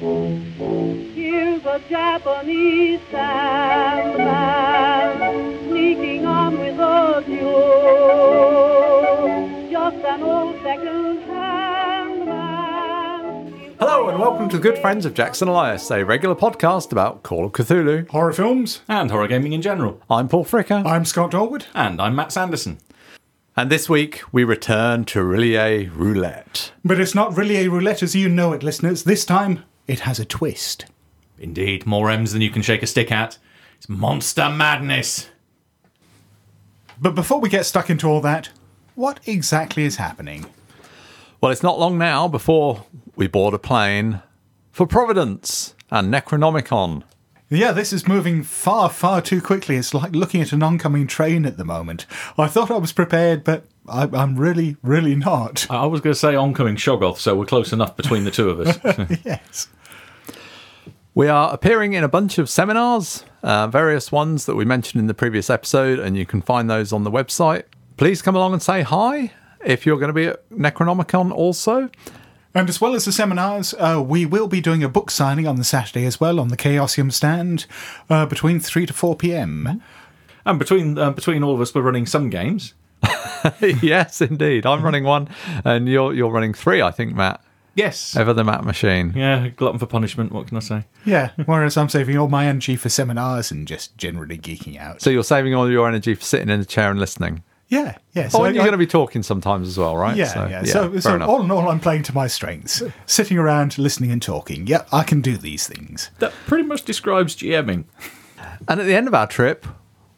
Here's a Japanese sandman sneaking on with a mule. Just an old second-hand man. Hello and welcome to the Good Friends of Jackson Elias, a regular podcast about Call of Cthulhu. Horror films. and horror gaming in general. I'm Paul Fricker, I'm Scott Dorward. And I'm Matt Sanderson. and this week we return to Rillier Roulette. But it's not really a roulette as you know it, listeners. This time, it has a twist. Indeed, more M's than you can shake a stick at. It's monster madness. But before we get stuck into all that, what exactly is happening? Well, it's not long now before we board a plane for Providence and Necronomicon. Yeah, this is moving far, far too quickly. It's like looking at an oncoming train at the moment. I thought I was prepared, but I, I'm really, really not. I was going to say oncoming Shoggoth, so we're close enough between the two of us. yes. We are appearing in a bunch of seminars, uh, various ones that we mentioned in the previous episode, and you can find those on the website. Please come along and say hi if you're going to be at Necronomicon also. And as well as the seminars, uh, we will be doing a book signing on the Saturday as well on the Chaosium stand uh, between 3 to 4 p.m. and between uh, between all of us, we're running some games. yes, indeed. I'm running one, and you're you're running three, I think, Matt. Yes. Ever the Matt Machine. Yeah, glutton for punishment. What can I say? Yeah, whereas I'm saving all my energy for seminars and just generally geeking out. So you're saving all your energy for sitting in a chair and listening. yeah, yeah. Oh, So and you're I- going to be talking sometimes as well, right? Yeah, So, yeah. So, fair so enough. all in all, I'm playing to my strengths. Sitting around, listening and talking. Yeah, I can do these things. That pretty much describes GMing. And at the end of our trip,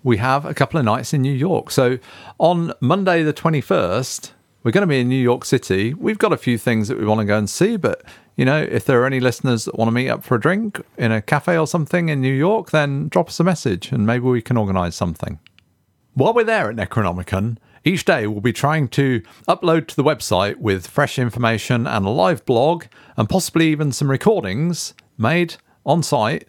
we have a couple of nights in New York. So on Monday, the 21st, we're going to be in New York City. We've got a few things that we want to go and see, but you know, if there are any listeners that want to meet up for a drink in a cafe or something in New York, then drop us a message and maybe we can organize something. While we're there at Necronomicon, each day we'll be trying to upload to the website with fresh information and a live blog and possibly even some recordings made on site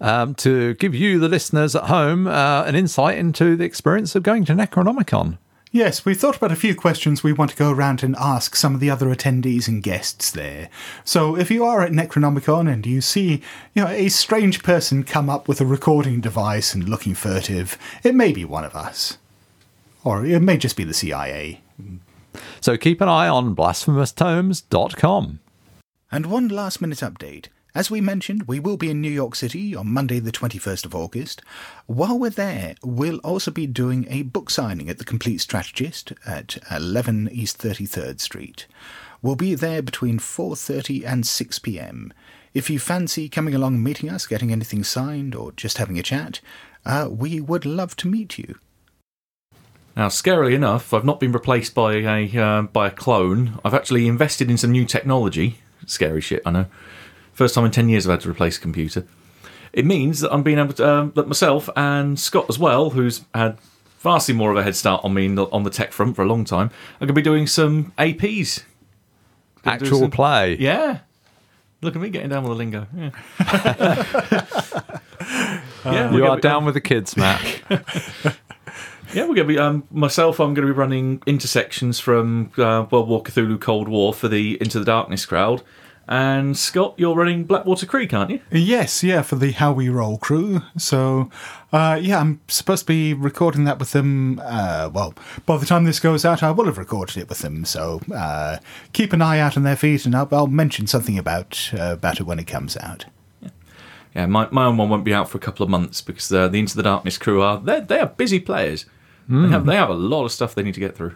um, to give you, the listeners at home, uh, an insight into the experience of going to Necronomicon. Yes, we've thought about a few questions we want to go around and ask some of the other attendees and guests there. So if you are at Necronomicon and you see, you know, a strange person come up with a recording device and looking furtive, it may be one of us. Or it may just be the CIA. So keep an eye on blasphemoustomes.com. And one last minute update. As we mentioned, we will be in New York City on Monday, the 21st of August. While we're there, we'll also be doing a book signing at the Complete Strategist at 11 East 33rd Street. We'll be there between 4:30 and 6 p.m. If you fancy coming along, meeting us, getting anything signed, or just having a chat, uh, we would love to meet you. Now, scarily enough, I've not been replaced by a uh, by a clone. I've actually invested in some new technology. Scary shit, I know. First time in ten years I've had to replace a computer. It means that I'm being able to um, that myself and Scott as well, who's had vastly more of a head start on me the, on the tech front for a long time, are going to be doing some APs. Gonna Actual some- play. Yeah. Look at me getting down with the lingo. Yeah. yeah, You are be- down with the kids, Matt. Yeah, we're going to be um, myself. I'm going to be running intersections from uh, World War Cthulhu Cold War for the Into the Darkness crowd, and Scott, you're running Blackwater Creek, aren't you? Yes, yeah, for the How We Roll crew. So, uh, yeah, I'm supposed to be recording that with them. Uh, well, by the time this goes out, I will have recorded it with them. So, uh, keep an eye out on their feed, and I'll, I'll mention something about uh, about it when it comes out. Yeah, my, my own one won't be out for a couple of months because uh, the Into the Darkness crew are they they are busy players. They have they have a lot of stuff they need to get through.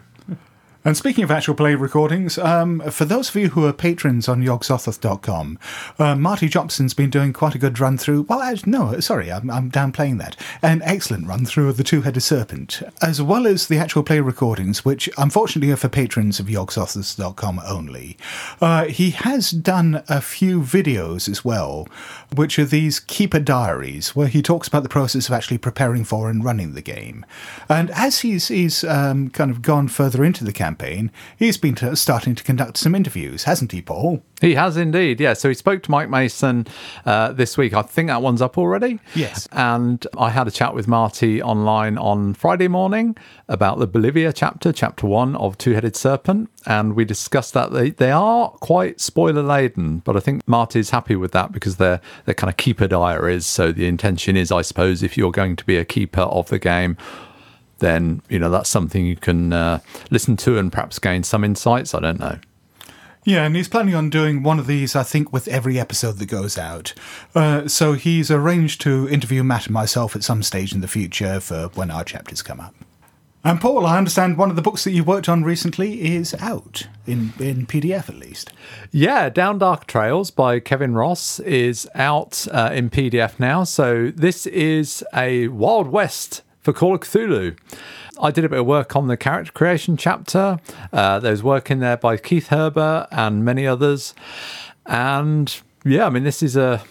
And speaking of actual play recordings, um, for those of you who are patrons on yogsothoth.com, uh, Marty Jobson's been doing quite a good run through. Well, uh, no, sorry, I'm, I'm downplaying that. An excellent run through of the Two Headed Serpent, as well as the actual play recordings, which unfortunately are for patrons of yogsothoth.com only. Uh, he has done a few videos as well, which are these keeper diaries, where he talks about the process of actually preparing for and running the game. And as he's, he's um, kind of gone further into the campaign, campaign, he's been to, starting to conduct some interviews, hasn't he, Paul? He has indeed, yeah. So he spoke to Mike Mason uh, this week. I think that one's up already. Yes. And I had a chat with Marty online on Friday morning about the Bolivia chapter, chapter one of Two Headed Serpent. And we discussed that they, they are quite spoiler laden, but I think Marty's happy with that because they're, they're kind of keeper diaries. So the intention is, I suppose, if you're going to be a keeper of the game, then you know that's something you can uh, listen to and perhaps gain some insights. I don't know. Yeah, and he's planning on doing one of these, I think, with every episode that goes out. Uh, so he's arranged to interview Matt and myself at some stage in the future for when our chapters come up. And Paul, I understand one of the books that you worked on recently is out in in PDF at least. Yeah, Down Dark Trails by Kevin Ross is out uh, in PDF now. So this is a Wild West for Call of Cthulhu. I did a bit of work on the character creation chapter. Uh, there's work in there by Keith Herber and many others. And yeah, I mean, this is a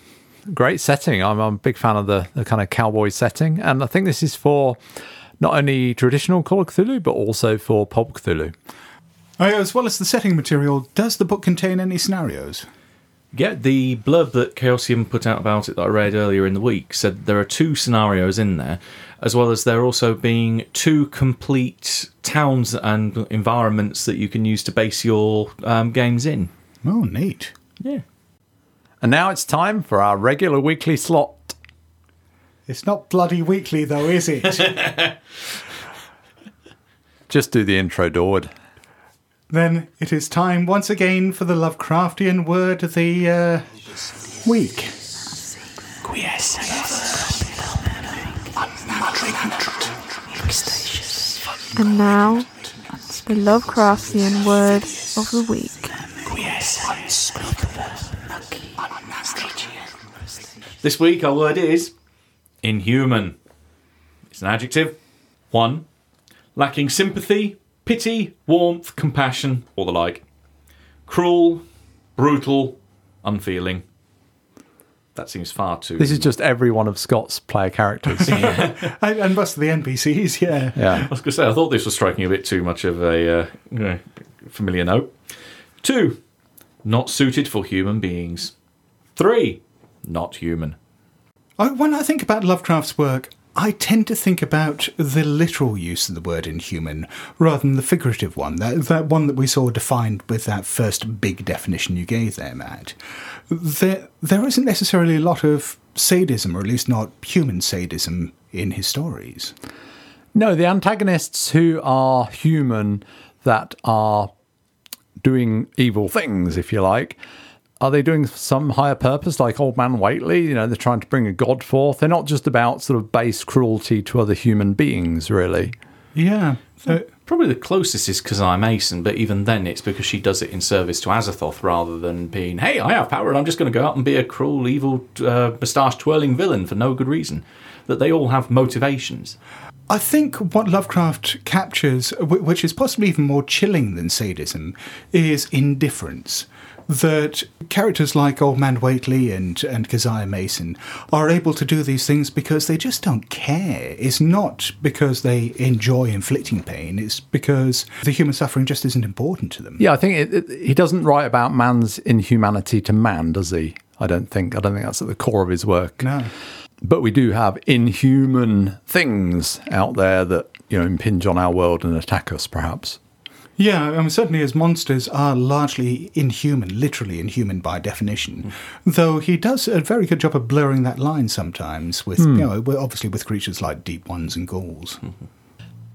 great setting. I'm, I'm a big fan of the, the kind of cowboy setting. And I think this is for not only traditional Call of Cthulhu, but also for Pulp Cthulhu. Oh, yeah, as well as the setting material, does the book contain any scenarios? Yeah, the blurb that Chaosium put out about it that I read earlier in the week said there are two scenarios in there, as well as there also being two complete towns and environments that you can use to base your um, games in. Oh, neat. Yeah. And now it's time for our regular weekly slot. It's not bloody weekly, though, is it? Just do the intro, Dord. then it is time once again for the Lovecraftian word of the uh, week. And now, the Lovecraftian word of the week. This week our word is inhuman. It's an adjective. One, lacking sympathy, pity, warmth, compassion, or the like. Cruel, brutal, unfeeling. That seems far too. This is just every one of Scott's player characters. And, and most of the NPCs, yeah. yeah. I was going to say, I thought this was striking a bit too much of a uh, you know, familiar note. Two, not suited for human beings. Three, not human. I, when I think about Lovecraft's work, I tend to think about the literal use of the word inhuman rather than the figurative one, that, that one that we saw defined with that first big definition you gave there, Matt. There, there isn't necessarily a lot of sadism, or at least not human sadism, in his stories. No, the antagonists who are human that are doing evil things, if you like, are they doing some higher purpose like Old Man Whately? You know, they're trying to bring a god forth. They're not just about sort of base cruelty to other human beings, really. Yeah. Uh, Probably the closest is Keziah Mason, but even then it's because she does it in service to Azathoth rather than being, hey, I have power and I'm just going to go out and be a cruel, evil, uh, moustache twirling villain for no good reason. That they all have motivations. I think what Lovecraft captures, which is possibly even more chilling than sadism, is indifference. That characters like Old Man Whately and, and Keziah Mason are able to do these things because they just don't care. It's not because they enjoy inflicting pain, it's because the human suffering just isn't important to them. Yeah, I think it, it, he doesn't write about man's inhumanity to man, does he? I don't think. I don't think that's at the core of his work. No. But we do have inhuman things out there that you know impinge on our world and attack us, perhaps. Yeah, I mean, certainly his monsters are largely inhuman, literally inhuman by definition. Though he does a very good job of blurring that line sometimes with, you know, obviously with creatures like deep ones and ghouls.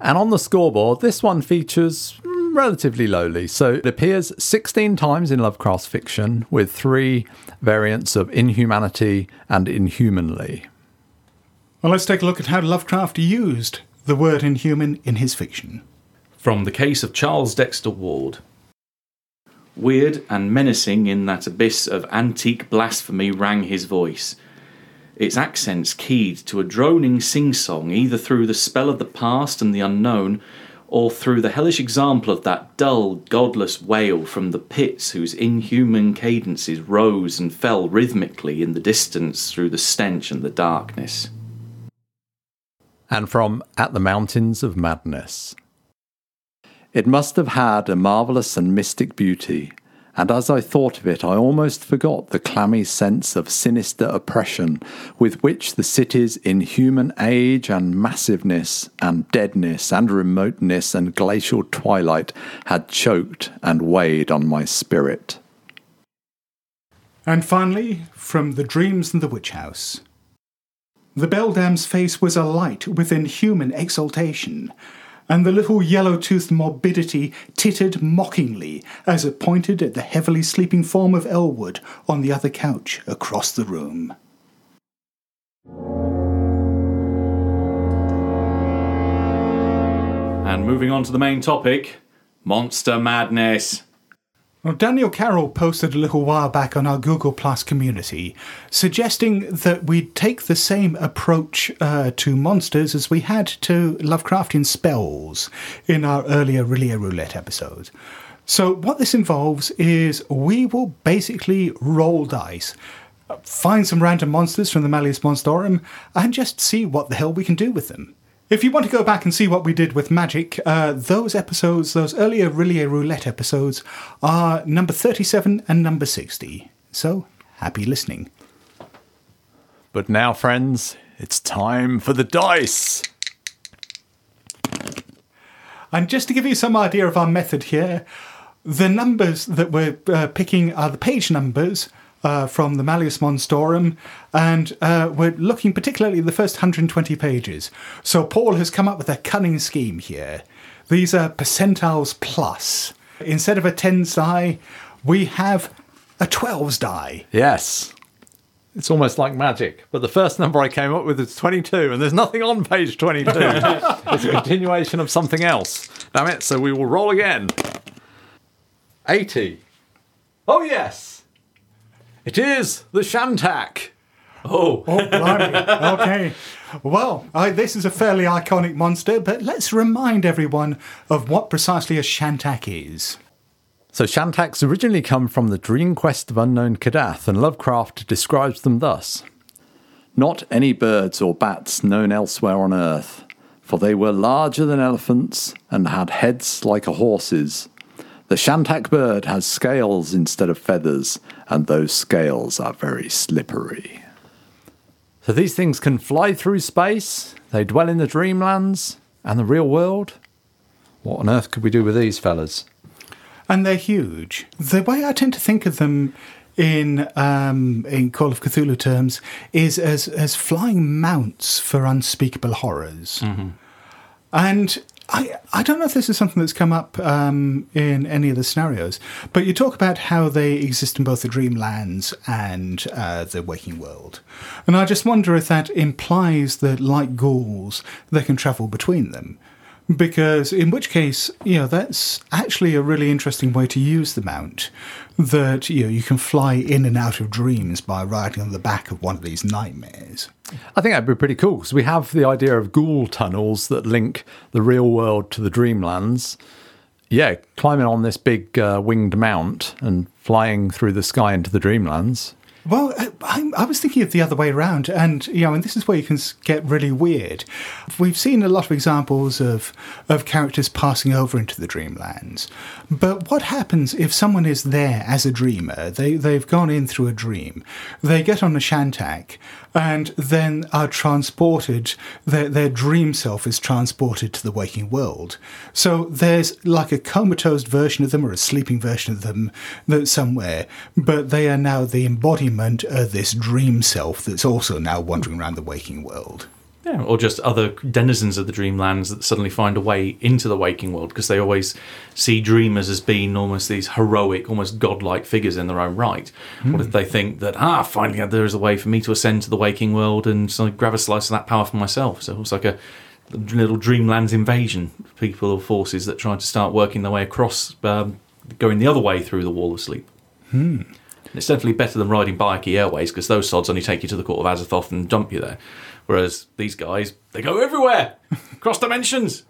And on the scoreboard, this one features mm, relatively lowly. So it appears 16 times in Lovecraft's fiction with three variants of inhumanity and inhumanly. Well, let's take a look at how Lovecraft used the word inhuman in his fiction. From the case of Charles Dexter Ward. Weird and menacing in that abyss of antique blasphemy rang his voice. Its accents keyed to a droning sing song, either through the spell of the past and the unknown, or through the hellish example of that dull, godless wail from the pits whose inhuman cadences rose and fell rhythmically in the distance through the stench and the darkness. And from At the Mountains of Madness. It must have had a marvellous and mystic beauty, and as I thought of it, I almost forgot the clammy sense of sinister oppression with which the city's inhuman age and massiveness and deadness and remoteness and glacial twilight had choked and weighed on my spirit. And finally, from The Dreams in the Witch House. The beldame's face was alight with inhuman exultation, and the little yellow toothed morbidity tittered mockingly as it pointed at the heavily sleeping form of Elwood on the other couch across the room. And moving on to the main topic Monster Madness. Well, Daniel Carroll posted a little while back on our Google Plus community, suggesting that we take the same approach uh, to monsters as we had to Lovecraftian spells in our earlier Relay Roulette episode. So, what this involves is we will basically roll dice, find some random monsters from the Malleus Monstrorum, and just see what the hell we can do with them. If you want to go back and see what we did with magic, uh, those episodes, those earlier Relay Roulette episodes, are number 37 and number 60. So, happy listening. But now, friends, it's time for the dice. And just to give you some idea of our method here, the numbers that we're uh, picking are the page numbers uh, from the Malleus Monstrorum, and uh, we're looking particularly at the first 120 pages. So Paul has come up with a cunning scheme here. These are percentiles plus. Instead of a tens die, we have a 12s die. Yes. It's almost like magic. But the first number I came up with is 22, and there's nothing on page 22. it's a continuation of something else. Damn it, so we will roll again. 80. Oh, yes. It is the Shantak. Oh, Oh, blimey. okay. Well, I, this is a fairly iconic monster, but let's remind everyone of what precisely a Shantak is. So Shantaks originally come from the dream quest of unknown Kadath, and Lovecraft describes them thus Not any birds or bats known elsewhere on earth, for they were larger than elephants and had heads like a horse's. The Shantak bird has scales instead of feathers, and those scales are very slippery. So these things can fly through space, they dwell in the dreamlands and the real world. What on earth could we do with these fellas? and they're huge. The way I tend to think of them in um, in Call of Cthulhu terms is as as flying mounts for unspeakable horrors. And I I don't know if this is something that's come up um, in any of the scenarios, but you talk about how they exist in both the dreamlands and uh, the waking world, and I just wonder if that implies that, like ghouls, they can travel between them because in which case you know that's actually a really interesting way to use the mount that you know you can fly in and out of dreams by riding on the back of one of these nightmares I think that'd be pretty cool because we have the idea of ghoul tunnels that link the real world to the dreamlands. Yeah, climbing on this big uh, winged mount and flying through the sky into the dreamlands. Well uh, I, I, I was thinking of the other way around and you know and this is where you can get really weird. We've seen a lot of examples of of characters passing over into the dreamlands. But what happens if someone is there as a dreamer? They they've gone in through a dream. They get on a shantak and then are transported their their dream self is transported to the waking world. So there's like a comatose version of them or a sleeping version of them somewhere but they are now the embodiment of this dream self that's also now wandering around the waking world yeah, or just other denizens of the dreamlands that suddenly find a way into the waking world because they always see dreamers as being almost these heroic, almost godlike figures in their own right. What if they think that ah, finally there is a way for me to ascend to the waking world and so grab a slice of that power for myself? So it's like a little dreamlands invasion, people or forces that try to start working their way across, um, going the other way through the wall of sleep. And It's definitely better than riding Byakhee Airways because those sods only take you to the court of Azathoth and dump you there. Whereas these guys, they go everywhere, cross dimensions.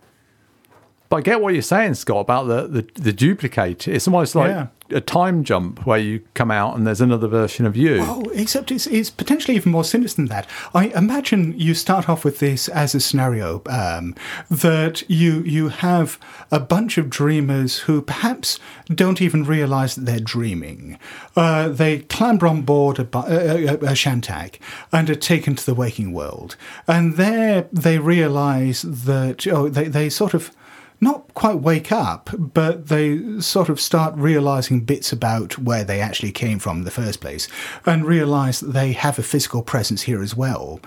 But I get what you're saying, Scott, about the, the, the duplicate. It's almost like Yeah. a time jump where you come out and there's another version of you. Oh, except it's, it's potentially even more sinister than that. I imagine you start off with this as a scenario um, that you you have a bunch of dreamers who perhaps don't even realise that they're dreaming. Uh, they clamber on board a, a, a, a Shantak and are taken to the waking world, and there they realise that oh they they sort of not quite wake up, but they sort of start realizing bits about where they actually came from in the first place and realize that they have a physical presence here as well.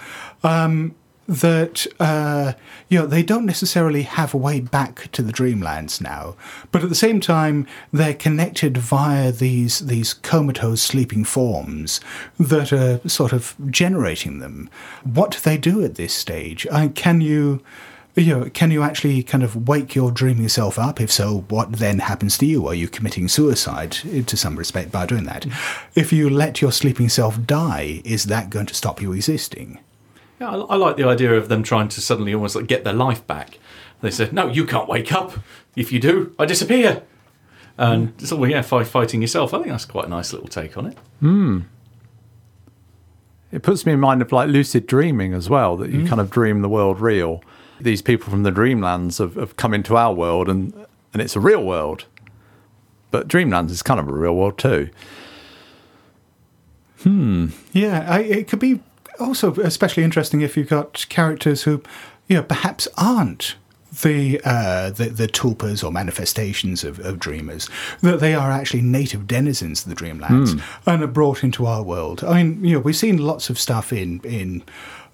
Um, that uh, you know they don't necessarily have a way back to the dreamlands now, but at the same time they're connected via these these comatose sleeping forms that are sort of generating them. What do they do at this stage? Uh, can you? You know, can you actually kind of wake your dreaming self up? If so, what then happens to you? Are you committing suicide eh, to some respect by doing that? Mm. If you let your sleeping self die, is that going to stop you existing? Yeah, I, I like the idea of them trying to suddenly almost like get their life back. They said, "No, you can't wake up. If you do, I disappear." And mm. it's all yeah, fight, fighting yourself. I think that's quite a nice little take on it. Hmm. It puts me in mind of like lucid dreaming as well, that you mm. kind of dream the world real. These people from the dreamlands have, have come into our world and, and it's a real world. But dreamlands is kind of a real world too. Hmm. Yeah, I, it could be also especially interesting if you've got characters who, you know, perhaps aren't the uh, the, the tulpas or manifestations of, of dreamers, that they are actually native denizens of the dreamlands and are brought into our world. I mean, you know, we've seen lots of stuff in in.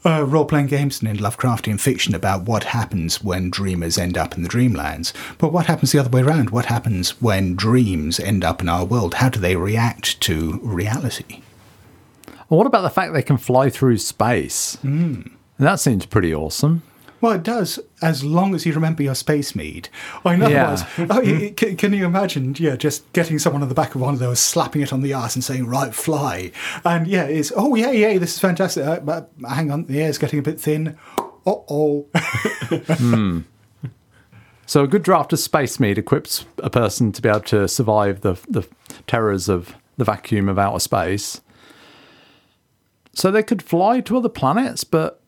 Uh, role-playing games and in Lovecraftian fiction about what happens when dreamers end up in the dreamlands. But what happens the other way around? What happens when dreams end up in our world? How do they react to reality? Well, what about the fact they can fly through space? Mm. That seems pretty awesome. Well, it does, as long as you remember your space mead. I know. Yeah. oh, y- can, can you imagine? Yeah, just getting someone on the back of one of those, slapping it on the ass, and saying, "Right, fly." And yeah, it's oh yeah, yeah, this is fantastic. Uh, but hang on, the air's getting a bit thin. Uh oh. So a good draft of space mead equips a person to be able to survive the the terrors of the vacuum of outer space. So they could fly to other planets, but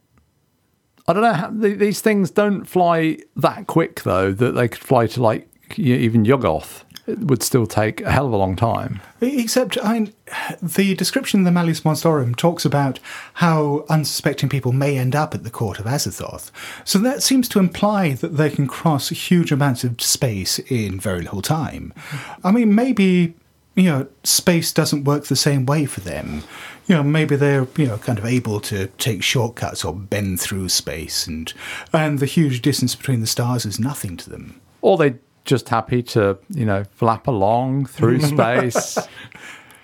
I don't know. How, th- these things don't fly that quick, though. That they could fly to like even Yuggoth. It would still take a hell of a long time. Except, I mean, the description in the Malleus Monstrorum talks about how unsuspecting people may end up at the court of Azathoth. So that seems to imply that they can cross huge amounts of space in very little time. I mean, maybe, you know, space doesn't work the same way for them. You know, maybe they're, you know, kind of able to take shortcuts or bend through space and and the huge distance between the stars is nothing to them. Or they're just happy to, you know, flap along through space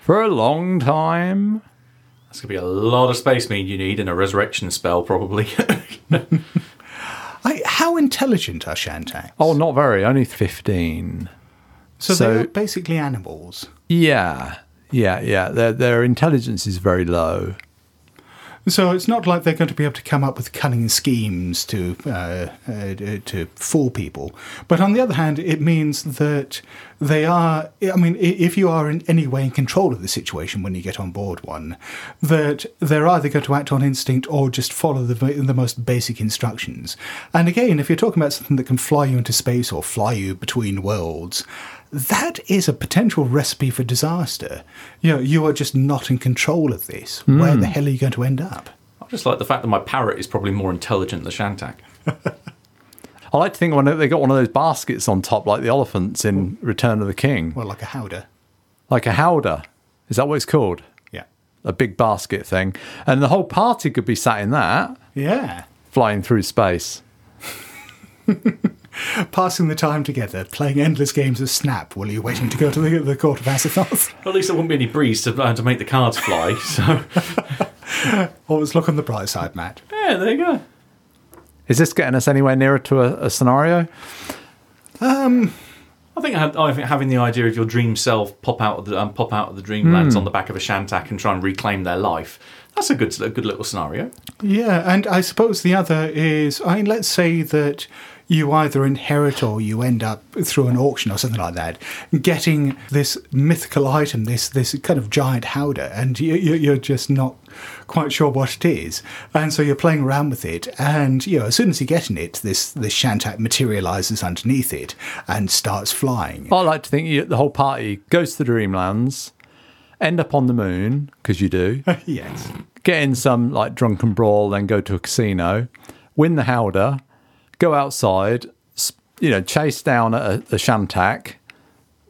for a long time. That's gonna be a lot of space mead you need in a resurrection spell probably. I, how intelligent are Shantaks? Oh, not very. Only fifteen. So, So- they're basically animals. Yeah, yeah, yeah. Their their intelligence is very low. So it's not like they're going to be able to come up with cunning schemes to uh, uh, to fool people. But on the other hand, it means that they are. I mean, if you are in any way in control of the situation when you get on board one, that they're either going to act on instinct or just follow the the most basic instructions. And again, if you're talking about something that can fly you into space or fly you between worlds. That is a potential recipe for disaster. You know, you are just not in control of this. Where the hmm. hell are you going to end up? I just like the fact that my parrot is probably more intelligent than Shantak. I like to think when they got one of those baskets on top, like the elephants in Return of the King, Well, like a howdah. like a howdah. Is that what it's called? Yeah. A big basket thing, and the whole party could be sat in that, Yeah. flying through space. Passing the time together, playing endless games of Snap while you're waiting to go to the, the court of Azathoth. At least there wouldn't be any breeze to, uh, to make the cards fly. So Always look on the bright side, Matt. yeah, there you go. Is this getting us anywhere nearer to a, a scenario? I think, I I think having the idea of your dream self pop out of the um, pop out of the dreamlands on the back of a Shantak and try and reclaim their life. That's a good a good little scenario. Yeah, and I suppose the other is, I mean, let's say that you either inherit or you end up through an auction or something like that, getting this mythical item, this this kind of giant howdah, and you, you, you're just not quite sure what it is, and so you're playing around with it, and you know as soon as you get in it, this this shantak materializes underneath it and starts flying. I like to think you, the whole party goes to the Dreamlands, end up on the moon because you do. yes. get in some like drunken brawl, then go to a casino, win the howdah, go outside, you know, chase down a, a shantak,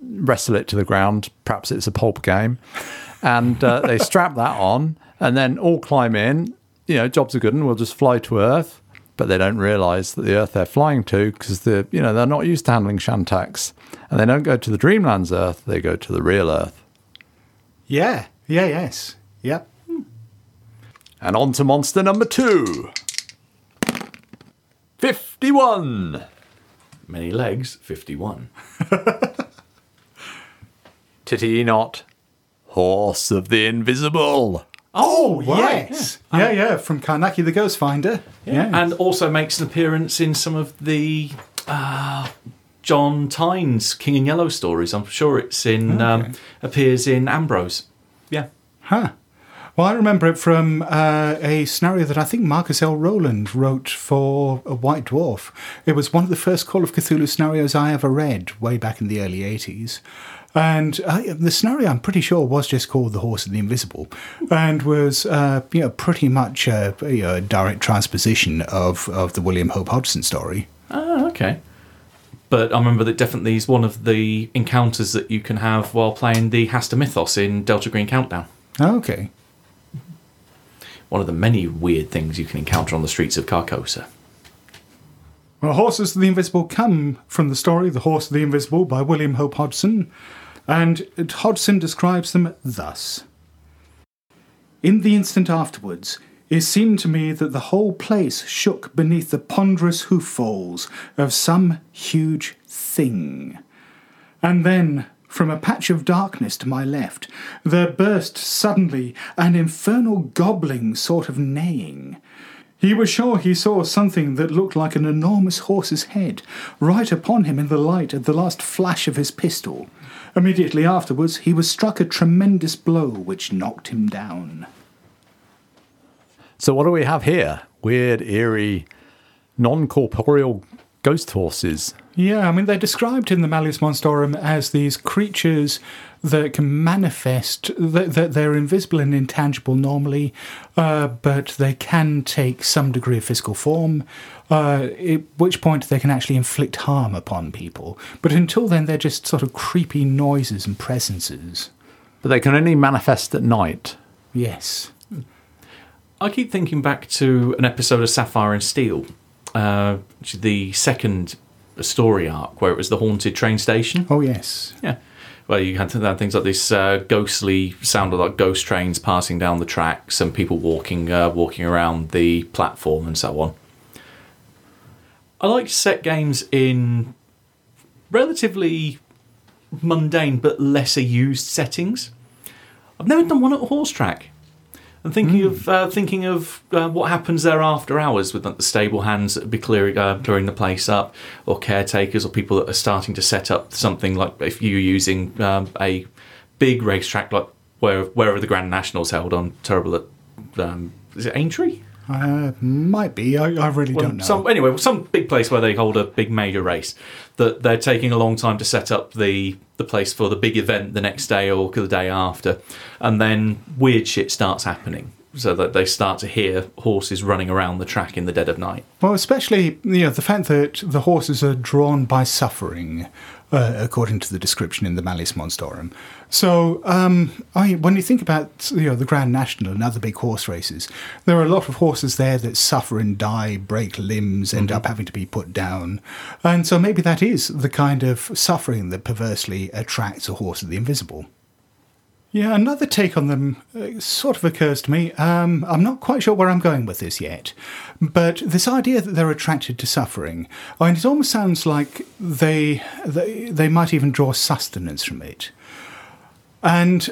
wrestle it to the ground. Perhaps it's a pulp game, and uh, they strap that on, and then all climb in. You know, jobs are good, and we'll just fly to Earth. But they don't realise that the Earth they're flying to, because the you know they're not used to handling shantaks, and they don't go to the Dreamlands Earth. They go to the real Earth. Yeah. Yeah. Yes. Yep. And on to monster number two. 51. Many legs, 51. Titty not. Horse of the Invisible. Oh, right, yes. Yeah. yeah, From Carnacki the Ghost Finder. Yeah. And also makes an appearance in some of the uh, John Tynes King in Yellow stories. I'm sure it's in, um, appears in Ambrose. Yeah. Huh. Well, I remember it from uh, a scenario that I think Marcus L. Rowland wrote for a White Dwarf. It was one of the first Call of Cthulhu scenarios I ever read, way back in the early 80s. And uh, the scenario, I'm pretty sure, was just called The Horse of the Invisible and was uh, you know, pretty much a, you a direct transposition of, of the William Hope Hodgson story. Oh, okay. But I remember that definitely is one of the encounters that you can have while playing the Hastur Mythos in Delta Green Countdown. Okay. One of the many weird things you can encounter on the streets of Carcosa. Well, Horses of the Invisible come from the story The Horse of the Invisible by William Hope Hodgson, and Hodgson describes them thus In the instant afterwards, it seemed to me that the whole place shook beneath the ponderous hoof falls of some huge thing. And then, from a patch of darkness to my left, there burst suddenly an infernal gobbling sort of neighing. He was sure he saw something that looked like an enormous horse's head right upon him in the light at the last flash of his pistol. Immediately afterwards, he was struck a tremendous blow which knocked him down. So, what do we have here? Weird, eerie, non corporeal ghost horses. Yeah, I mean, they're described in the Malleus Monstrorum as these creatures that can manifest, that, that they're invisible and intangible normally, uh, but they can take some degree of physical form, uh, at which point they can actually inflict harm upon people. But until then, they're just sort of creepy noises and presences. But they can only manifest at night. Yes. I keep thinking back to an episode of Sapphire and Steel, uh, the second story arc, where it was the haunted train station. Oh, yes. Yeah. Well, you had things like this uh, ghostly sound of like ghost trains passing down the tracks and people walking uh, walking around the platform and so on. I like to set games in relatively mundane but lesser used settings. I've never done one at a horse track. I'm thinking of uh, thinking of uh, what happens there after hours with like, the stable hands that would be clearing uh, clearing the place up, or caretakers, or people that are starting to set up something like if you're using um, a big racetrack like where wherever the Grand National's held on terrible at um, is it Aintree? Uh, might be. I, I really Well, don't know. Some anyway, some big place where they hold a big major race. That they're taking a long time to set up the the place for the big event the next day or the day after, and then weird shit starts happening. So that they start to hear horses running around the track in the dead of night. Well, especially you know the fact that the horses are drawn by suffering, uh, according to the description in the Malleus Monstrorum. So, um, I, when you think about you know the Grand National and other big horse races, there are a lot of horses there that suffer and die, break limbs, end up having to be put down, and so maybe that is the kind of suffering that perversely attracts a horse of the invisible. Yeah, another take on them uh, sort of occurs to me. Um, I'm not quite sure where I'm going with this yet, but this idea that they're attracted to suffering, I mean, it almost sounds like they they, they might even draw sustenance from it. And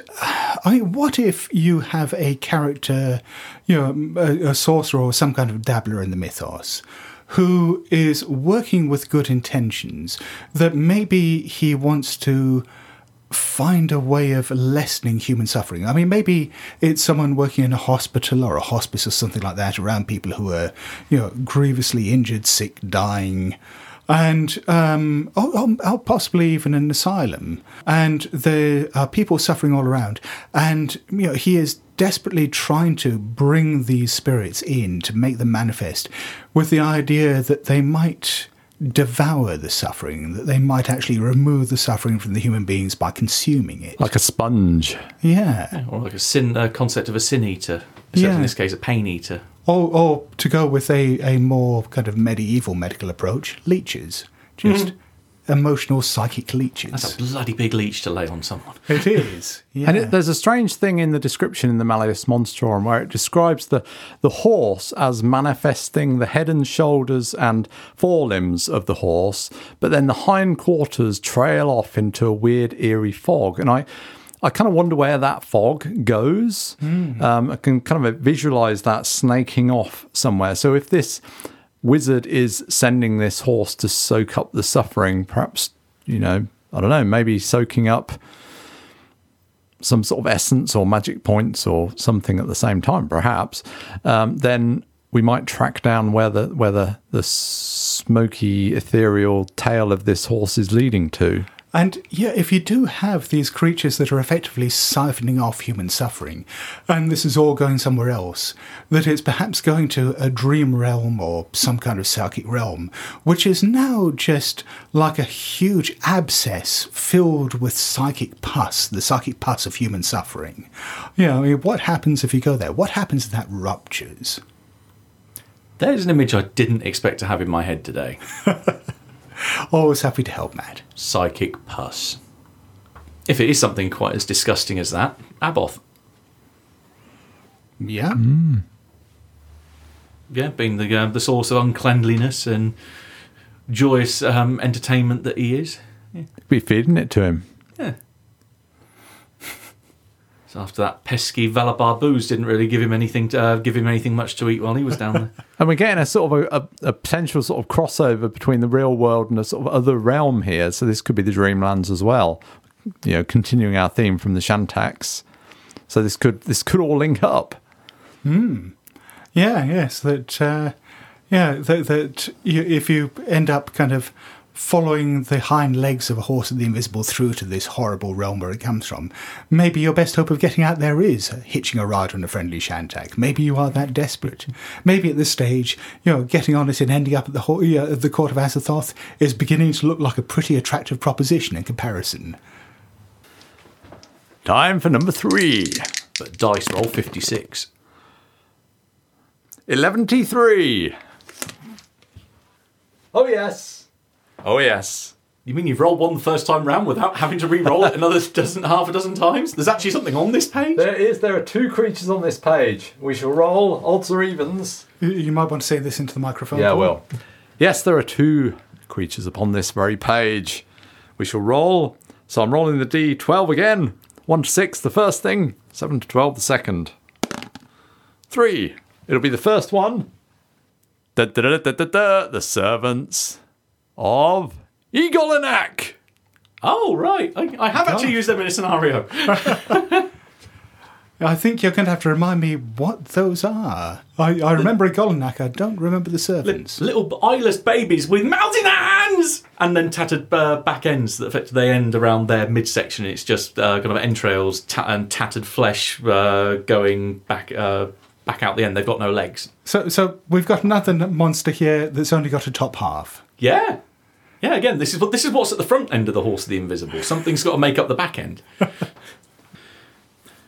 I mean, what if you have a character, you know, a, a sorcerer or some kind of dabbler in the mythos, who is working with good intentions, that maybe he wants to find a way of lessening human suffering. I mean, maybe it's someone working in a hospital or a hospice or something like that around people who are, you know, grievously injured, sick, dying. And um, or, or- possibly even an asylum, and there are people suffering all around. And you know he is desperately trying to bring these spirits in to make them manifest, with the idea that they might devour the suffering, that they might actually remove the suffering from the human beings by consuming it. Like a sponge. Yeah. Or like a sin uh, concept of a sin eater, except Yeah. in this case a pain eater. Or, or to go with a, a more kind of medieval medical approach, leeches. Just emotional psychic leeches. That's a bloody big leech to lay on someone. it is. Yeah. And it, there's a strange thing in the description in the Malleus Monstrorum where it describes the, the horse as manifesting the head and shoulders and forelimbs of the horse, but then the hindquarters trail off into a weird, eerie fog. And I, I kind of wonder where that fog goes. Um, I can kind of visualize that snaking off somewhere. So if this wizard is sending this horse to soak up the suffering, perhaps, you know, I don't know, maybe soaking up some sort of essence or magic points or something at the same time, perhaps, um, then we might track down where the where the, the smoky ethereal tail of this horse is leading to. And yeah, if you do have these creatures that are effectively siphoning off human suffering, and this is all going somewhere else, that it's perhaps going to a dream realm or some kind of psychic realm, which is now just like a huge abscess filled with psychic pus, the psychic pus of human suffering. You know, I mean, what happens if you go there? What happens if that ruptures? There's an image I didn't expect to have in my head today. Always happy to help, Matt. Psychic pus. If it is something quite as disgusting as that, Abhoth. Yeah. Yeah, being the uh, the source of uncleanliness and joyous um, entertainment that he is. Be feeding it to him. Yeah. So after that pesky Valabar booze didn't really give him anything to, uh, give him anything much to eat while he was down there. And we're getting a sort of a, a, a potential sort of crossover between the real world and a sort of other realm here. So this could be the Dreamlands as well. You know, continuing our theme from the Shantaks. So this could this could all link up. Hmm. Yeah, yes, that, uh, yeah, that, that you, if you end up kind of following the hind legs of a horse of the invisible through to this horrible realm where it comes from, maybe your best hope of getting out there is hitching a ride on a friendly shantak. Maybe you are that desperate. Maybe at this stage, you know, getting on it and ending up at the, ho- yeah, at the court of Azathoth is beginning to look like a pretty attractive proposition in comparison. Time for number three. But dice roll 56. 11T3. Oh, yes. Oh, yes. You mean you've rolled one the first time round without having to re-roll it another dozen, half a dozen times? There's actually something on this page. There is. There are two creatures on this page. We shall roll odds or evens. You- You might want to say this into the microphone. Yeah, Paul. well. Yes, there are two creatures upon this very page. We shall roll. So I'm rolling the D12 again. 1 to 6, the first thing. 7 to 12, the second. 3. It'll be the first one. Da, da, da, da, da, da, the servants of Y'golonac. Oh, right. I, I have actually used them in a scenario. I think you're going to have to remind me what those are. I, I remember Y'golonac, I don't remember the servants. Little eyeless babies with mouths in their hands! And then tattered uh, back ends that affect they end around their midsection. It's just uh, kind of entrails ta- and tattered flesh uh, going back uh, back out the end. They've got no legs. So, so we've got another monster here that's only got a top half. Yeah. Yeah, again, this is what this is what's at the front end of the horse of the invisible. Something's got to make up the back end.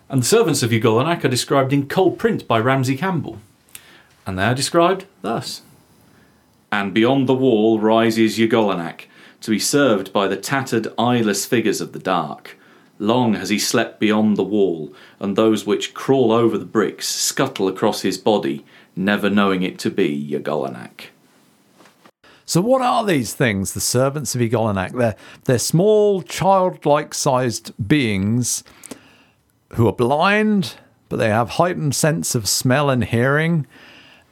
and the servants of Y'golonac are described in cold print by Ramsay Campbell. And they are described thus. And beyond the wall rises Y'golonac, to be served by the tattered, eyeless figures of the dark. Long has he slept beyond the wall, and those which crawl over the bricks scuttle across his body, never knowing it to be Y'golonac. So, what are these things, the servants of Y'golonac? They're, they're small, childlike sized beings who are blind, but they have heightened sense of smell and hearing.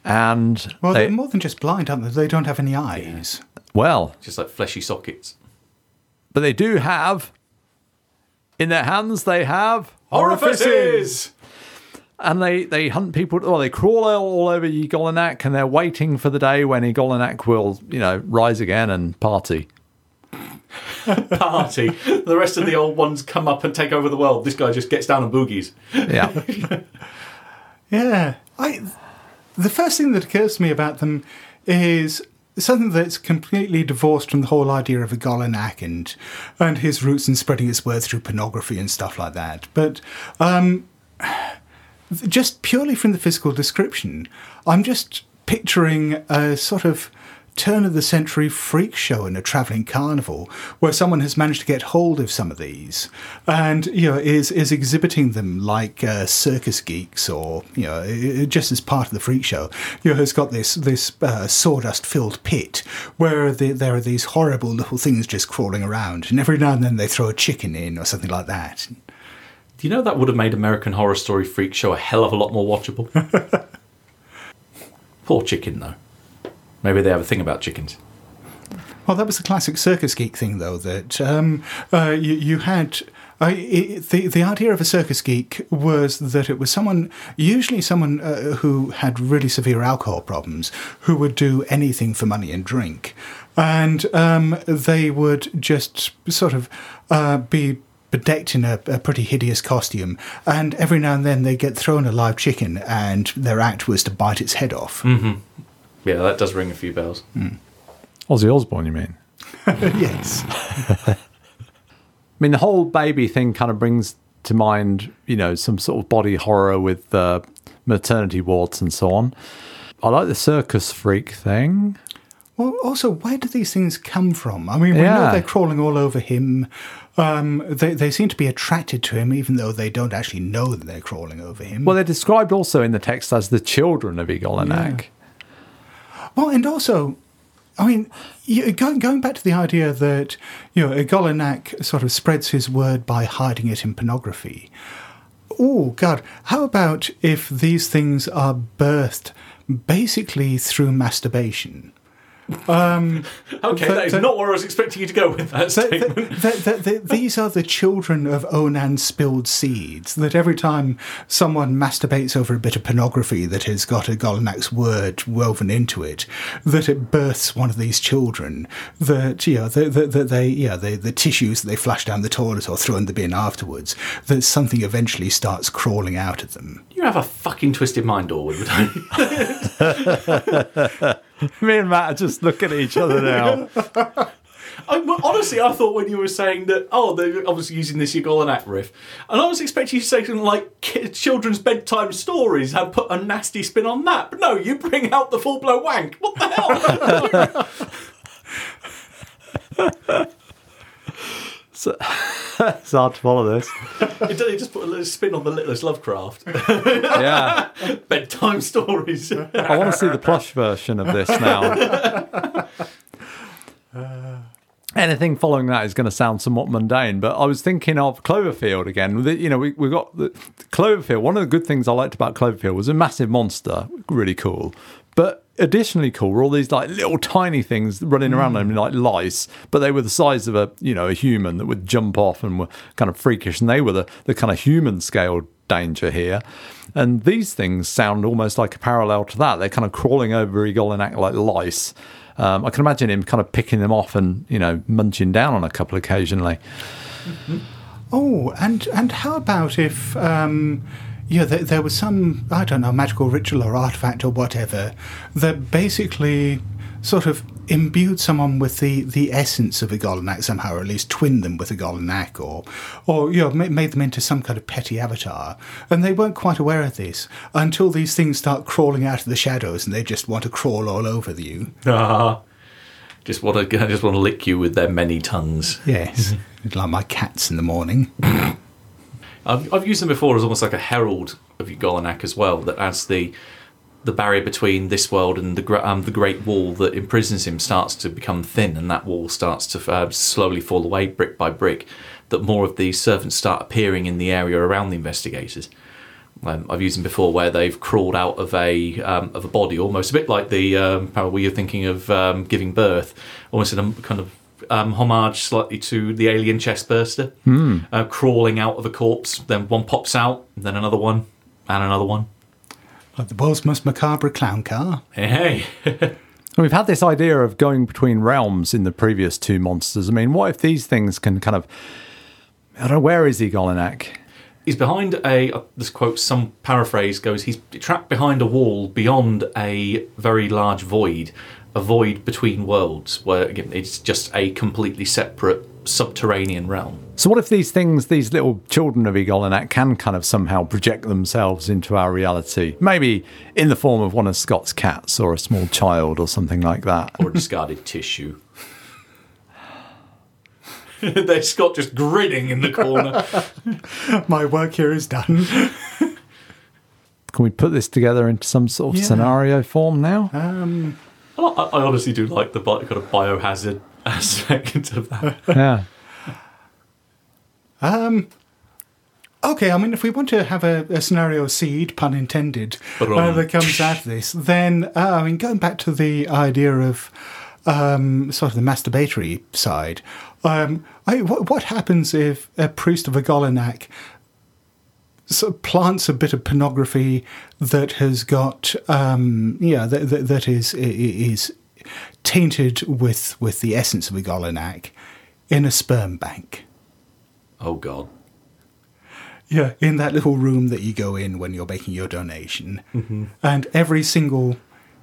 And Well, they, they're more than just blind, aren't they? They don't have any eyes. well, Just like fleshy sockets. but they do have in their hands they have Orifices! And they they hunt people well they crawl all, over Y'golonac and they're waiting for the day when Y'golonac will you know rise again and party Party. the rest of the old ones come up and take over the world. This guy just gets down and boogies. yeah Yeah. I the first thing that occurs to me about them is something that's completely divorced from the whole idea of Y'golonac and and his roots in spreading its word through pornography and stuff like that. But um just purely from the physical description, I'm just picturing a sort of turn of the century freak show in a travelling carnival where someone has managed to get hold of some of these and you know is is exhibiting them like uh, circus geeks or you know just as part of the freak show. You know has got this this uh, sawdust filled pit where the, there are these horrible little things just crawling around and every now and then they throw a chicken in or something like that Do you know that would have made American Horror Story Freak Show a hell of a lot more watchable? Poor chicken, though. Maybe they have a thing about chickens. Well, that was the classic circus geek thing, though. That um, uh, you, you had I it, the the idea of a circus geek was that it was someone, usually someone uh, who had really severe alcohol problems, who would do anything for money and drink, and um, they would just sort of uh, be bedecked in a, a pretty hideous costume, and every now and then they get thrown a live chicken, and their act was to bite its head off. Yeah, that does ring a few bells. Ozzy Osbourne you mean yes. I mean, the whole baby thing kind of brings to mind, you know, some sort of body horror with uh, maternity wards and so on. I like the circus freak thing. Well, also, where do these things come from? I mean, we know they're crawling all over him. Um, they, they seem to be attracted to him, even though they don't actually know that they're crawling over him. Well, they're described also in the text as the children of Y'golonac. Well, and also, I mean, you, going, going back to the idea that, you know, Y'golonac sort of spreads his word by hiding it in pornography. Oh, God, how about if these things are birthed basically through masturbation? Um, okay, that is that- not where I was expecting you to go with that Th- statement. th- th- th- th- these are the children of Onan spilled seeds. That every time someone masturbates over a bit of pornography that has got Y'golonac's word woven into it, that it births one of these children. That you know, that that- that they yeah, they, the tissues that they flush down the toilet or throw in the bin afterwards. That something eventually starts crawling out of them. You have a fucking twisted mind, Dorward. Me and Matt are just looking at each other now. I, well, honestly, I thought when you were saying that, oh, they're obviously using this Y'golonac riff, and I was expecting you to say something like children's bedtime stories and put a nasty spin on that. But no, you bring out the full blown wank. What the hell? it's hard to follow this. you just put a little spin on the littlest Lovecraft. Yeah. bedtime stories. I want to see the plush version of this now. Anything following that is going to sound somewhat mundane, but I was thinking of Cloverfield again. You know, we, we got the Cloverfield. One of the good things I liked about Cloverfield was a massive monster, really cool. But additionally cool were all these like little tiny things running around them like lice, but they were the size of a you know a human that would jump off and were kind of freakish, and they were the, the kind of human scale danger here. And these things sound almost like a parallel to that. They're kind of crawling over Y'golonac like lice. Um, I can imagine him kind of picking them off and you know munching down on a couple occasionally. Oh, and and how about if um, yeah, there, there was some I don't know magical ritual or artifact or whatever that basically sort of imbued someone with the, the essence of Y'golonac somehow, or at least twinned them with Y'golonac, or or you know ma- made them into some kind of petty avatar, and they weren't quite aware of this until these things start crawling out of the shadows, and they just want to crawl all over you. Ah, just want to, I just want to lick you with their many tongues. Yes, like my cats in the morning. I've, I've used them before as almost like a herald of Y'golonac as well. That as the the barrier between this world and the um, the Great Wall that imprisons him starts to become thin, and that wall starts to uh, slowly fall away brick by brick. That more of these servants start appearing in the area around the investigators. Um, I've used them before where they've crawled out of a um, of a body, almost a bit like the um, parable you're thinking of um, giving birth, almost in a kind of um, homage slightly to the alien chest burster, uh, crawling out of a corpse. Then one pops out, then another one, and another one. Like the world's most macabre clown car. Hey, hey. We've had this idea of going between realms in the previous two monsters. I mean, what if these things can kind of. I don't know, where is Y'golonac? He's behind a. Uh, this quote, some paraphrase goes, he's trapped behind a wall beyond a very large void, a void between worlds, where again, it's just a completely separate subterranean realm. So, what if these things, these little children of Y'golonac, can kind of somehow project themselves into our reality? Maybe in the form of one of Scott's cats or a small child or something like that. Or discarded tissue. There's Scott just grinning in the corner. My work here is done. Can we put this together into some sort of Yeah. scenario form now? Um, I, I honestly do like the bi- kind of biohazard aspect of that. yeah. Um. Okay, I mean, if we want to have a, a scenario seed, pun intended, uh, that comes out of this, then, uh, I mean, going back to the idea of um, sort of the masturbatory side, um, I, what, what happens if a priest of Y'golonac sort of plants a bit of pornography that has got, um, yeah, that, that, that is is tainted with with the essence of Y'golonac in a sperm bank? Oh God. Yeah, in that little room that you go in when you're making your donation, and every single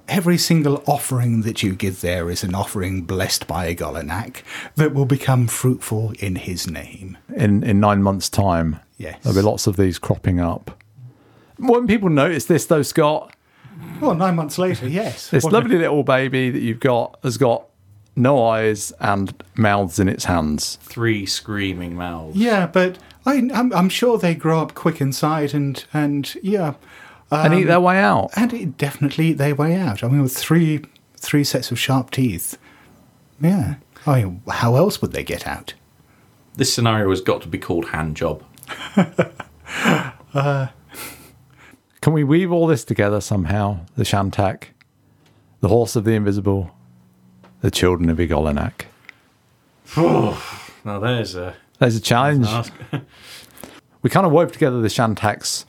every single offering that you give there is an offering blessed by Y'golonac that will become fruitful in his name. In, in nine months' time, Yes. there'll be lots of these cropping up. Won't people notice this, though, Scott? Well, nine months later, yes. This lovely little baby that you've got has got no eyes and mouths in its hands. Three screaming mouths. Yeah, but I, I'm, I'm sure they grow up quick inside, and and yeah, and eat their um, way out. and it definitely eat their way out. I mean, with three three sets of sharp teeth, yeah. I mean, how else would they get out? This scenario has got to be called hand job. Can we weave all this together somehow? The Shantak, the horse of the invisible, the children of Y'golonac. Now there's a There's a challenge. ask. We kind of wove together the Shantaks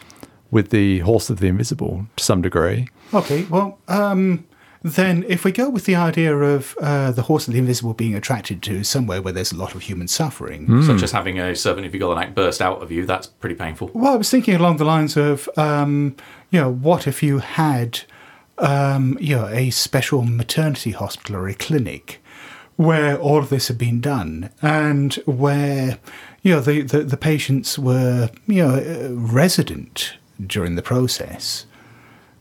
with the horse of the invisible to some degree. Okay, well, um, then if we go with the idea of uh, the horse of the invisible being attracted to somewhere where there's a lot of human suffering, such as having a servant of Y'golonac burst out of you. That's pretty painful. well, I was thinking along the lines of, um, you know, what if you had, um, you know, a special maternity hospital or a clinic where all of this had been done and where, you know, the, the, the patients were, you know, uh, resident during the process,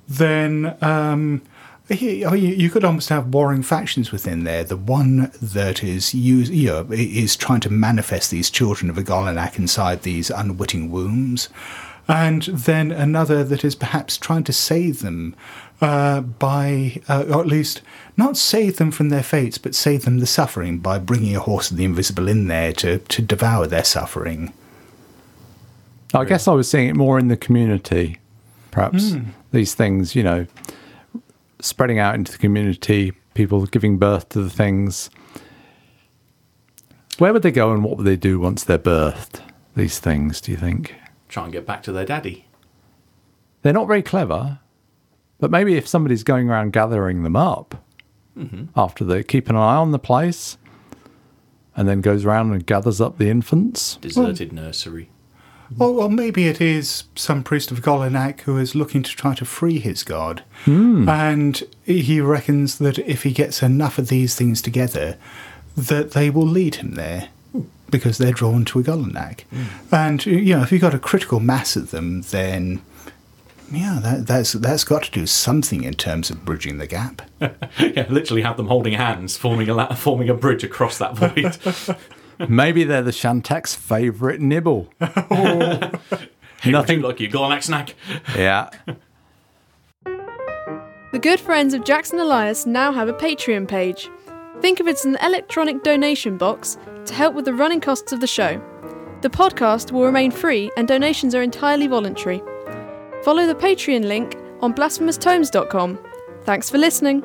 then um, he- I mean, you you could almost have warring factions within there. The one that is use, you know, is trying to manifest these children of Y'golonac inside these unwitting wombs, and then another that is perhaps trying to save them uh, by, uh, or at least not save them from their fates, but save them the suffering by bringing a horse of the invisible in there to, to devour their suffering. I guess I was seeing it more in the community, perhaps. These things, you know, spreading out into the community, people giving birth to the things. Where would they go and what would they do once they're birthed? These things, do you think? Try and get back to their daddy. They're not very clever, but maybe if somebody's going around gathering them up mm-hmm. after they keep an eye on the place and then goes around and gathers up the infants. Deserted nursery. Or, or maybe it is some priest of Y'golonac who is looking to try to free his god. Hmm. And he reckons that if he gets enough of these things together, that they will lead him there because they're drawn to Y'golonac. Hmm. And, you know, if you've got a critical mass of them, then. Yeah, that, that's that's got to do something in terms of bridging the gap. yeah, literally have them holding hands, forming a forming a bridge across that void. Maybe they're the Shantak's favourite nibble. Nothing like you, Goliath snack. Yeah. The good friends of Jackson Elias now have a Patreon page. Think of it as an electronic donation box to help with the running costs of the show. The podcast will remain free and donations are entirely voluntary. follow the Patreon link on blasphemoustomes.com. Thanks for listening.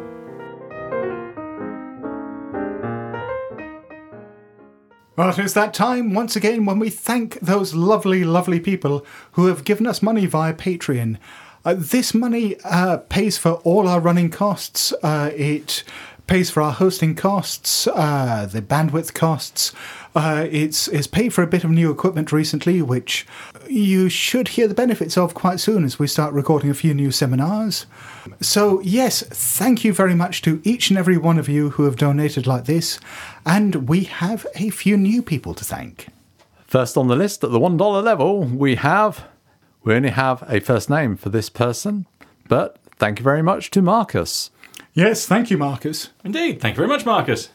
Well, it's that time once again when we thank those lovely, lovely people who have given us money via Patreon. Uh, this money uh, pays for all our running costs. Uh, it pays for our hosting costs, uh, the bandwidth costs. Uh, it's it's paid for a bit of new equipment recently, which you should hear the benefits of quite soon as we start recording a few new seminars. So yes, thank you very much to each and every one of you who have donated like this, and we have a few new people to thank. First on the list at the $1 level, we have. We only have a first name for this person, but thank you very much to Marcus. Yes, thank you, Marcus. Indeed. Thank you very much, Marcus.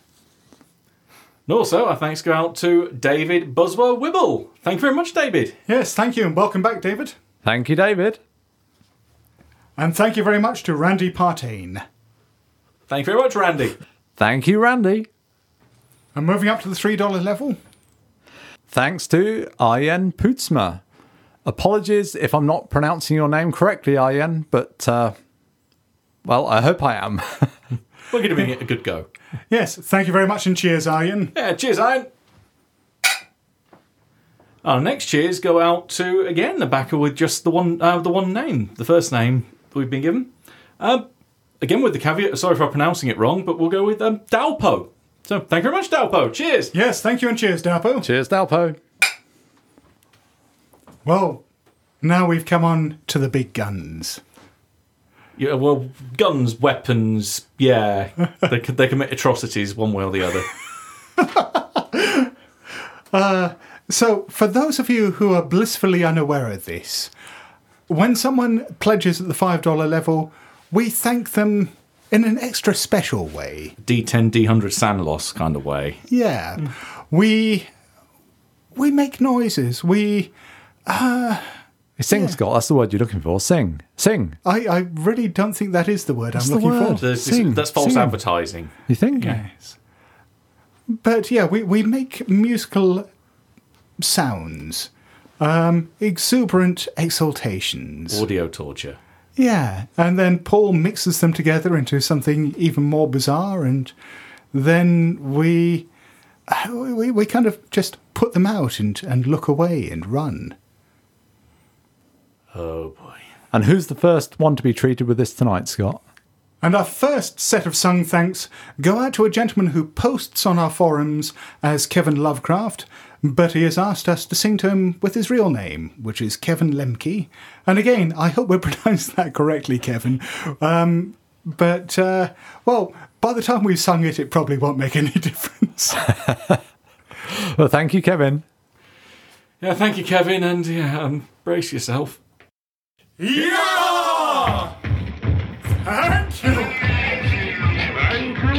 And also, our thanks go out to David Buswell Wibble. Thank you very much, David. Yes, thank you, and welcome back, David. Thank you, David. And thank you very much to Randy Partain. Thank you very much, Randy. Thank you, Randy. And moving up to the $3 level, Thanks to Ian Pootsma. Apologies if I'm not pronouncing your name correctly, Ian, but, uh, well, I hope I am. We're giving it a good go. yes, thank you very much, and cheers, Ian. Yeah, cheers, Ian. Our next cheers go out to again the backer with just the one uh, the one name, the first name that we've been given. Um, again with the caveat, sorry for pronouncing it wrong, but we'll go with um, Dalpo. So thank you very much, Dalpo. Cheers. Yes, thank you, and cheers, Dalpo. Cheers, Dalpo. Well, now we've come on to the big guns. Yeah, well, guns, weapons, yeah, they they commit atrocities one way or the other. Uh, so, for those of you who are blissfully unaware of this, when someone pledges at the $5 level, we thank them in an extra special way. D10, D100 SAN loss kind of way. Yeah. Mm. We we make noises. We uh, Sing, Scott. That's the word you're looking for. Sing. Sing. I, I really don't think that is the word What's I'm the looking word? for. There's- Sing, that's false sing. advertising. You think? Yes. But yeah, we, we make musical sounds. Um, exuberant exaltations. Audio torture. Yeah, and then Paul mixes them together into something even more bizarre, and then we we, we kind of just put them out and, and look away and run. Oh boy. And who's the first one to be treated with this tonight, Scott? And our first set of sung thanks go out to a gentleman who posts on our forums as Kevin Lovecraft, but he has asked us to sing to him with his real name, which is Kevin Lemke. And again, I hope we pronounced that correctly, Kevin. Um, but, uh, well, by the time we've sung it, it probably won't make any difference. Well, thank you, Kevin. Yeah, thank you, Kevin, and yeah, um, brace yourself. Yeah! Thank you!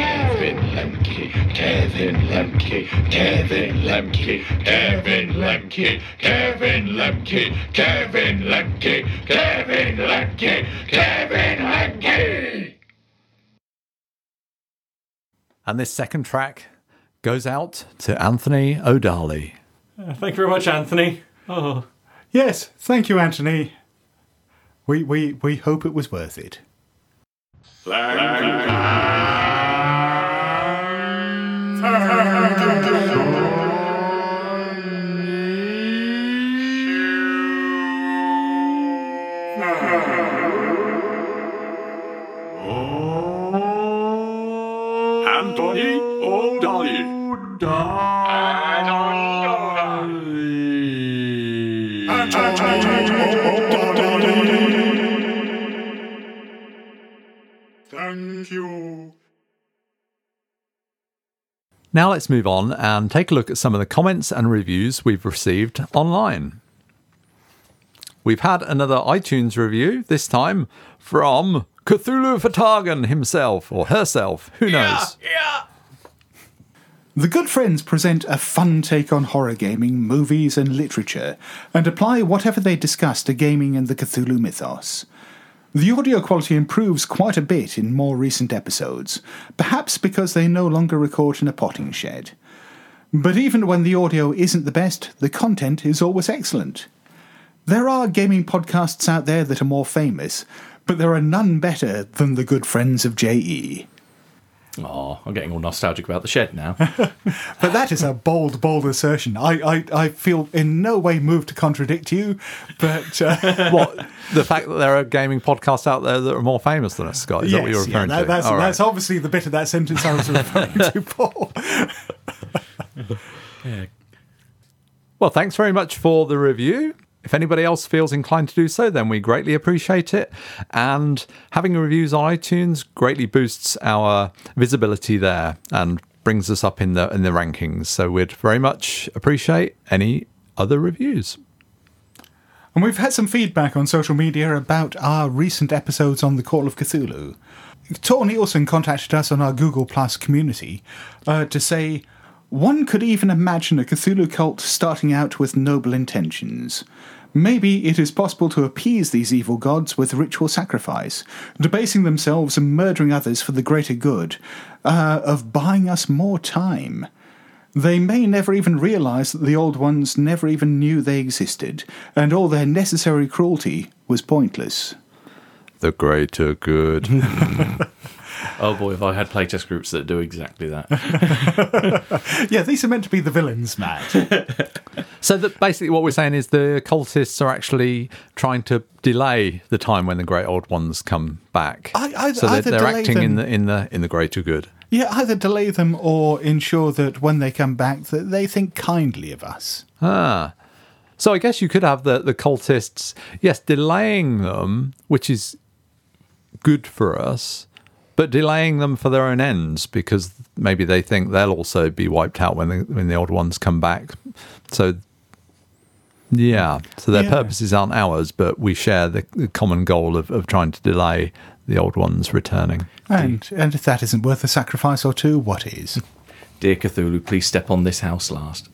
Kevin Lemke, Kevin Lemke, Kevin Lemke, Kevin Lemke, Kevin Lemke, Kevin Lemke, Kevin Lemke, Kevin Lemke. And this second track goes out to Anthony O'Darley. Thank you very much, Anthony. Oh, Yes, thank you, Anthony. We, we, we hope it was worth it. Anthony Now let's move on and take a look at some of the comments and reviews we've received online. We've had another iTunes review, this time from Cthulhu Fhtagn himself or herself, who knows? The Good Friends present a fun take on horror gaming, movies, and literature, and apply whatever they discuss to gaming and the Cthulhu mythos. The audio quality improves quite a bit in more recent episodes, perhaps because they no longer record in a potting shed. But even when the audio isn't the best, the content is always excellent. There are gaming podcasts out there that are more famous, but there are none better than the good friends of. JE. Oh, I'm getting all nostalgic about the shed now. But that is a bold, bold assertion. I, I, I feel in no way moved to contradict you, but uh, what the fact that there are gaming podcasts out there that are more famous than us, Scott? Is that what you're yes, yeah, referring that- to? that's, All right. that's obviously the bit of that sentence I was referring to, Paul. Well, thanks very much for the review. If anybody else feels inclined to do so, then we greatly appreciate it. And having reviews on iTunes greatly boosts our visibility there and brings us up in the in the rankings. So we'd very much appreciate any other reviews. And we've had some feedback on social media about our recent episodes on the Call of Cthulhu. Tor Nielsen contacted us on our Google Plus community uh, to say one could even imagine a Cthulhu cult starting out with noble intentions. Maybe it is possible to appease these evil gods with ritual sacrifice, debasing themselves and murdering others for the greater good, uh, of buying us more time. They may never even realize that the old ones never even knew they existed, and all their necessary cruelty was pointless. The greater good. oh boy, if I had playtest groups that do exactly that. Yeah, these are meant to be the villains, Matt. so that basically what we're saying is the cultists are actually trying to delay the time when the great old ones come back. I- I- so they're, they're delay acting in the in the in the greater good. yeah, either delay them or ensure that when they come back that they think kindly of us. Ah. So I guess you could have the, the cultists, yes, delaying them, which is good for us, but delaying them for their own ends because maybe they think they'll also be wiped out when the when the old ones come back. So yeah, so their Yeah. purposes aren't ours, but we share the, the common goal of, of trying to delay the old ones returning. And and if that isn't worth a sacrifice or two, what is? Dear Cthulhu, please step on this house last.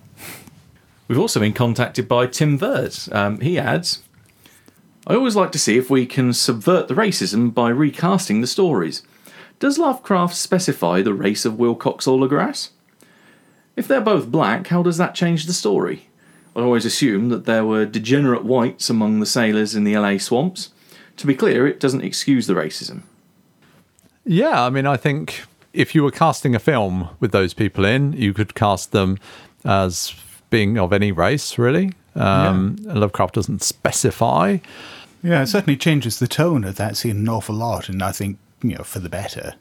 We've also been contacted by Tim Vert. Um, he adds, I always like to see if we can subvert the racism by recasting the stories. Does Lovecraft specify the race of Wilcox or Legrasse? If they're both black, how does that change the story? I always assumed that there were degenerate whites among the sailors in the LA swamps. To be clear, it doesn't excuse the racism. Yeah, I mean, I think if you were casting a film with those people in, you could cast them as being of any race, really. Um, Lovecraft doesn't specify. Yeah, it certainly changes the tone of that scene an awful lot, and I think, you know, for the better.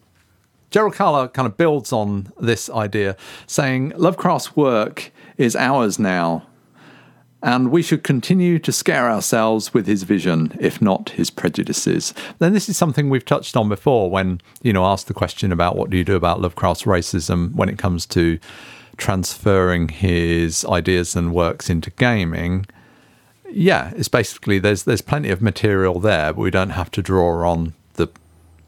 Gerald Carler kind of builds on this idea, saying Lovecraft's work is ours now, and we should continue to scare ourselves with his vision, if not his prejudices. Then this is something we've touched on before when, you know, asked the question about what do you do about Lovecraft's racism when it comes to transferring his ideas and works into gaming. Yeah, it's basically there's there's plenty of material there, but we don't have to draw on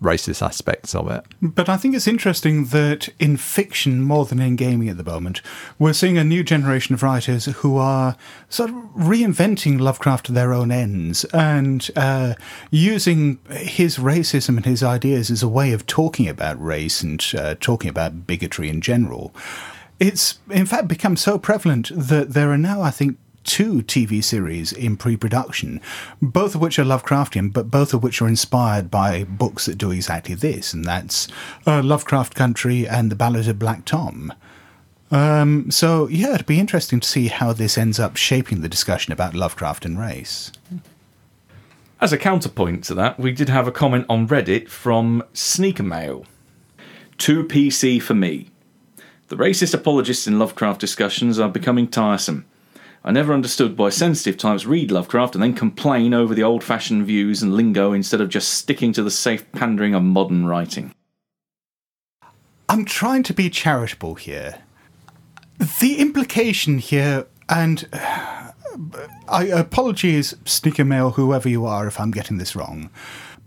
racist aspects of it. But I think it's interesting that in fiction, more than in gaming at the moment, we're seeing a new generation of writers who are sort of reinventing Lovecraft to their own ends and uh, using his racism and his ideas as a way of talking about race and uh, talking about bigotry in general. It's, in fact, become so prevalent that there are now, I think, two TV series in pre production, both of which are Lovecraftian, but both of which are inspired by books that do exactly this, and that's uh, Lovecraft Country and The Ballad of Black Tom. Um, so, yeah, it'd be interesting to see how this ends up shaping the discussion about Lovecraft and race. As a counterpoint to that, we did have a comment on Reddit from Sneaker Mail. 2 PC for me. The racist apologists in Lovecraft discussions are becoming tiresome. I never understood why sensitive types read Lovecraft and then complain over the old fashioned views and lingo instead of just sticking to the safe pandering of modern writing. I'm trying to be charitable here. The implication here, and I apologies, sneaker mail, whoever you are, if I'm getting this wrong,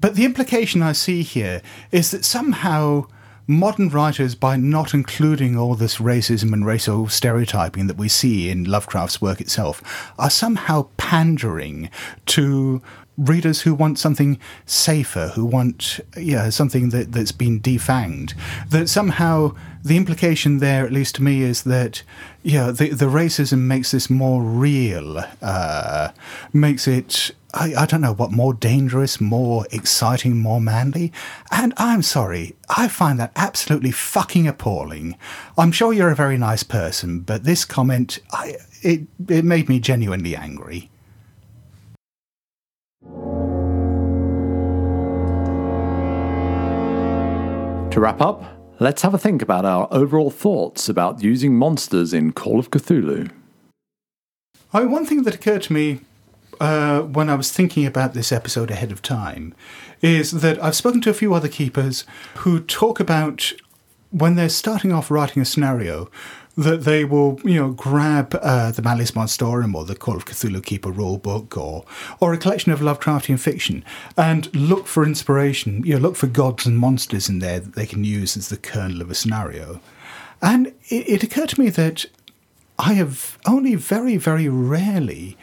but the implication I see here is that somehow modern writers, by not including all this racism and racial stereotyping that we see in Lovecraft's work itself, are somehow pandering to readers who want something safer, who want yeah something that that's been defanged. That somehow the implication there, at least to me, is that yeah the the racism makes this more real, uh, makes it. I, I don't know what more dangerous, more exciting, more manly. And I'm sorry, I find that absolutely fucking appalling. I'm sure you're a very nice person, but this comment, I, it, it made me genuinely angry. To wrap up, let's have a think about our overall thoughts about using monsters in Call of Cthulhu. Mean, one thing that occurred to me uh, when I was thinking about this episode ahead of time is that I've spoken to a few other keepers who talk about when they're starting off writing a scenario that they will, you know, grab uh, the Malleus Monstrorum or the Call of Cthulhu Keeper rulebook or or a collection of Lovecraftian fiction and look for inspiration. You know, look for gods and monsters in there that they can use as the kernel of a scenario. And it, it occurred to me that I have only very, very rarely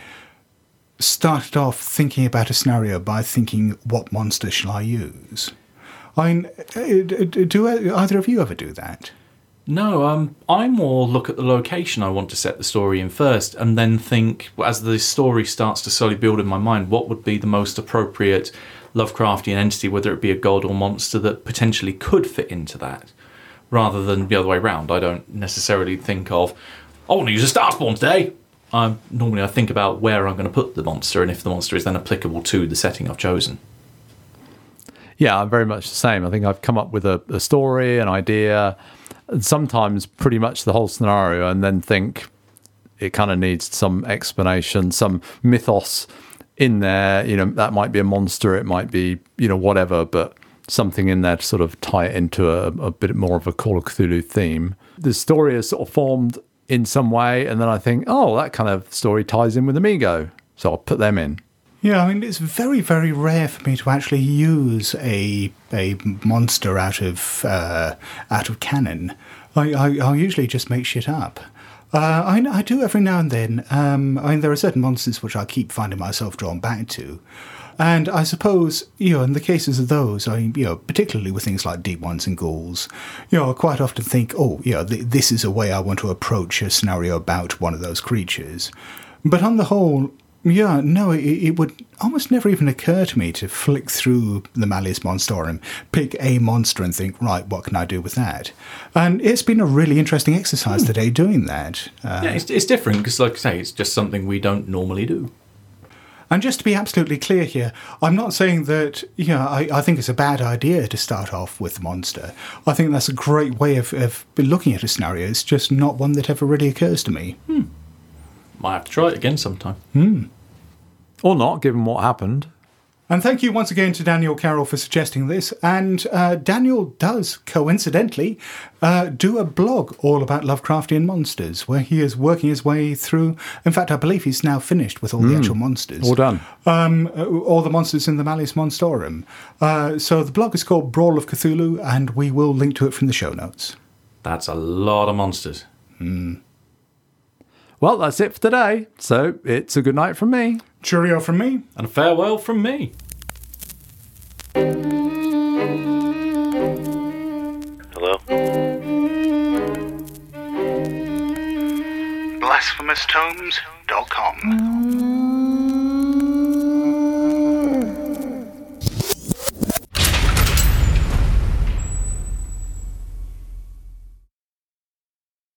started off thinking about a scenario by thinking, what monster shall I use? I mean, uh, do either of you ever do that? No, um, I more look at the location I want to set the story in first, and then think as the story starts to slowly build in my mind, what would be the most appropriate Lovecraftian entity, whether it be a god or monster that potentially could fit into that, rather than the other way around. I don't necessarily think of, I want to use a Starspawn today. Um, normally, I think about where I'm going to put the monster, and if the monster is then applicable to the setting I've chosen. Yeah, I'm very much the same. I think I've come up with a, a story, an idea, sometimes pretty much the whole scenario, and then think it kind of needs some explanation, some mythos in there. You know, that might be a monster, it might be, you know, whatever, but something in there to sort of tie it into a, a bit more of a Call of Cthulhu theme. The story is sort of formed in some way, and then I think, oh, that kind of story ties in with a Mi-Go. So I'll put them in. Yeah, I mean, it's very, very rare for me to actually use a a monster out of uh, out of canon. I, I I'll usually just make shit up. Uh, I, I do every now and then. Um, I mean, there are certain monsters which I keep finding myself drawn back to. And I suppose, you know, in the cases of those, I mean, you know, particularly with things like deep ones and ghouls, you know, I quite often think, oh, you know, th- this is a way I want to approach a scenario about one of those creatures. But on the whole, yeah, no, it, it would almost never even occur to me to flick through the Malleus Monstrorum, pick a monster and think, right, what can I do with that? And it's been a really interesting exercise hmm. today doing that. Uh, Yeah, it's, it's different because, like I say, it's just something we don't normally do. And just to be absolutely clear here, I'm not saying that, you know, I, I think it's a bad idea to start off with the monster. I think that's a great way of, of looking at a scenario. It's just not one that ever really occurs to me. Hmm. Might have to try it again sometime. Hmm. Or not, given what happened. And thank you once again to Daniel Carroll for suggesting this. And uh, Daniel does, coincidentally, uh, do a blog all about Lovecraftian monsters, where he is working his way through. In fact, I believe he's now finished with all the actual monsters. All done. Um, uh, all the monsters in the Malleus Monstrorum. Uh, so the blog is called Brawl of Cthulhu, and we will link to it from the show notes. That's a lot of monsters. Well, that's it for today. So it's a good night from me. Cheerio from me. And farewell from me. Hello? BlasphemousTomes.com.